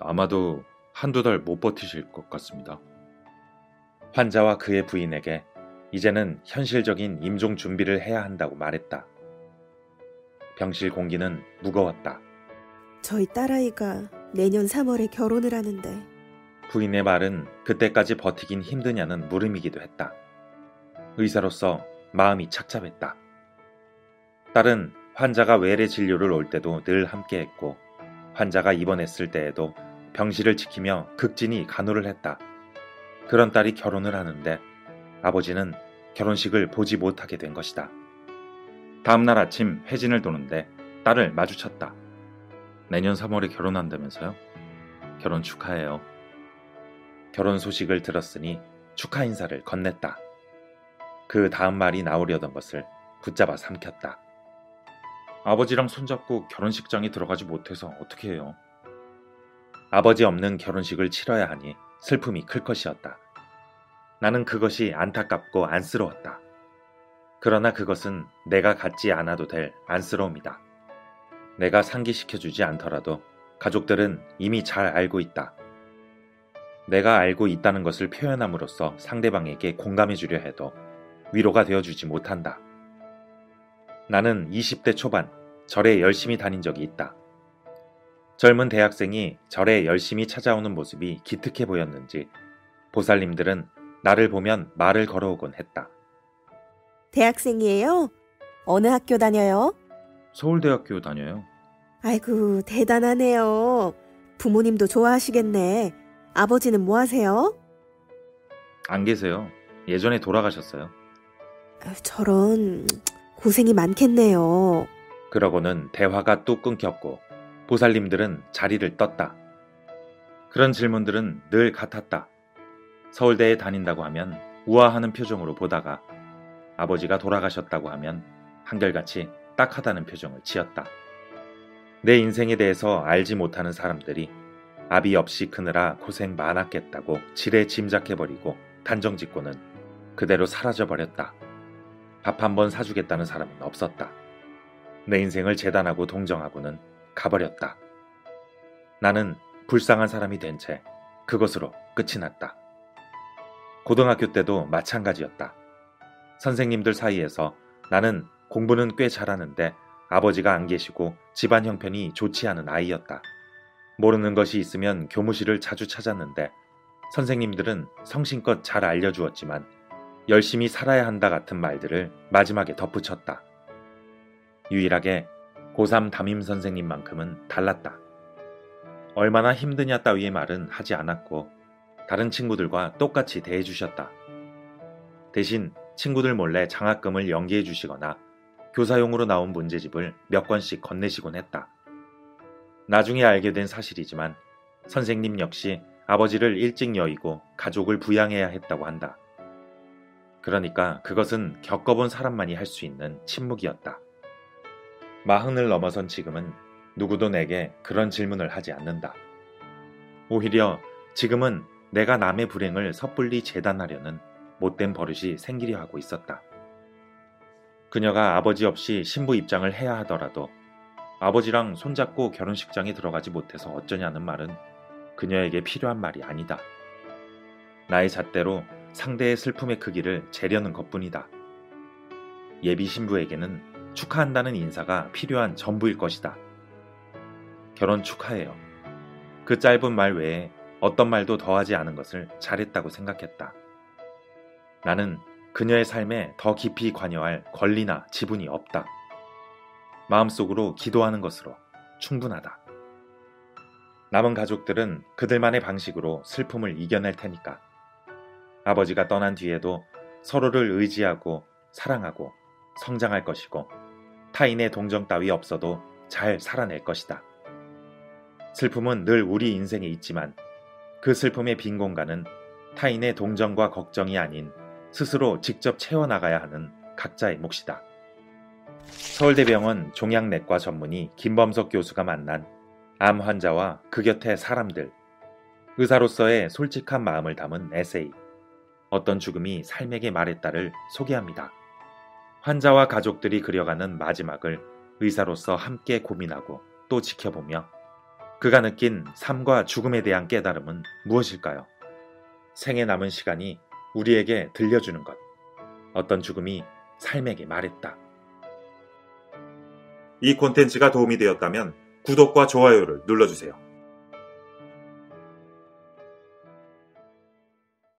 아마도 한두 달 못 버티실 것 같습니다. 환자와 그의 부인에게 이제는 현실적인 임종 준비를 해야 한다고 말했다. 병실 공기는 무거웠다. 저희 딸아이가 내년 3월에 결혼을 하는데 부인의 말은 그때까지 버티긴 힘드냐는 물음이기도 했다. 의사로서 마음이 착잡했다. 딸은 환자가 외래 진료를 올 때도 늘 함께했고 환자가 입원했을 때에도 병실을 지키며 극진히 간호를 했다. 그런 딸이 결혼을 하는데 아버지는 결혼식을 보지 못하게 된 것이다. 다음날 아침 회진을 도는데 딸을 마주쳤다. 내년 3월에 결혼한다면서요? 결혼 축하해요. 결혼 소식을 들었으니 축하 인사를 건넸다. 그 다음 말이 나오려던 것을 붙잡아 삼켰다. 아버지랑 손잡고 결혼식장에 들어가지 못해서 어떻게 해요? 아버지 없는 결혼식을 치러야 하니 슬픔이 클 것이었다. 나는 그것이 안타깝고 안쓰러웠다. 그러나 그것은 내가 갖지 않아도 될 안쓰러움이다. 내가 상기시켜주지 않더라도 가족들은 이미 잘 알고 있다. 내가 알고 있다는 것을 표현함으로써 상대방에게 공감해주려 해도 위로가 되어주지 못한다. 나는 20대 초반 절에 열심히 다닌 적이 있다. 젊은 대학생이 절에 열심히 찾아오는 모습이 기특해 보였는지 보살님들은 나를 보면 말을 걸어오곤 했다. 대학생이에요? 어느 학교 다녀요? 서울대학교 다녀요. 아이고, 대단하네요. 부모님도 좋아하시겠네. 아버지는 뭐 하세요? 안 계세요. 예전에 돌아가셨어요. 아, 저런, 고생이 많겠네요. 그러고는 대화가 뚝 끊겼고 보살님들은 자리를 떴다. 그런 질문들은 늘 같았다. 서울대에 다닌다고 하면 우아하는 표정으로 보다가 아버지가 돌아가셨다고 하면 한결같이 딱하다는 표정을 지었다. 내 인생에 대해서 알지 못하는 사람들이 아비 없이 크느라 고생 많았겠다고 지레 짐작해버리고 단정짓고는 그대로 사라져버렸다. 밥 한 번 사주겠다는 사람은 없었다. 내 인생을 재단하고 동정하고는 가버렸다. 나는 불쌍한 사람이 된 채 그것으로 끝이 났다. 고등학교 때도 마찬가지였다. 선생님들 사이에서 나는 공부는 꽤 잘하는데 아버지가 안 계시고 집안 형편이 좋지 않은 아이였다. 모르는 것이 있으면 교무실을 자주 찾았는데 선생님들은 성심껏 잘 알려주었지만 열심히 살아야 한다 같은 말들을 마지막에 덧붙였다. 유일하게 고3 담임 선생님만큼은 달랐다. 얼마나 힘드냐 따위의 말은 하지 않았고 다른 친구들과 똑같이 대해 주셨다. 대신 친구들 몰래 장학금을 연기해 주시거나 교사용으로 나온 문제집을 몇 권씩 건네시곤 했다. 나중에 알게 된 사실이지만 선생님 역시 아버지를 일찍 여의고 가족을 부양해야 했다고 한다. 그러니까 그것은 겪어본 사람만이 할 수 있는 침묵이었다. 마흔을 넘어선 지금은 누구도 내게 그런 질문을 하지 않는다. 오히려 지금은 내가 남의 불행을 섣불리 재단하려는 못된 버릇이 생기려 하고 있었다. 그녀가 아버지 없이 신부 입장을 해야 하더라도 아버지랑 손잡고 결혼식장에 들어가지 못해서 어쩌냐는 말은 그녀에게 필요한 말이 아니다. 나의 잣대로 상대의 슬픔의 크기를 재려는 것뿐이다. 예비 신부에게는 축하한다는 인사가 필요한 전부일 것이다. 결혼 축하해요. 그 짧은 말 외에 어떤 말도 더하지 않은 것을 잘했다고 생각했다. 나는 그녀의 삶에 더 깊이 관여할 권리나 지분이 없다. 마음속으로 기도하는 것으로 충분하다. 남은 가족들은 그들만의 방식으로 슬픔을 이겨낼 테니까. 아버지가 떠난 뒤에도 서로를 의지하고 사랑하고 성장할 것이고 타인의 동정 따위 없어도 잘 살아낼 것이다. 슬픔은 늘 우리 인생에 있지만 그 슬픔의 빈 공간은 타인의 동정과 걱정이 아닌 스스로 직접 채워나가야 하는 각자의 몫이다. 서울대병원 종양내과 전문의 김범석 교수가 만난 암 환자와 그 곁의 사람들, 의사로서의 솔직한 마음을 담은 에세이, 어떤 죽음이 삶에게 말했다를 소개합니다. 환자와 가족들이 그려가는 마지막을 의사로서 함께 고민하고 또 지켜보며 그가 느낀 삶과 죽음에 대한 깨달음은 무엇일까요? 생에 남은 시간이 우리에게 들려주는 것. 어떤 죽음이 삶에게 말했다. 이 콘텐츠가 도움이 되었다면 구독과 좋아요를 눌러주세요.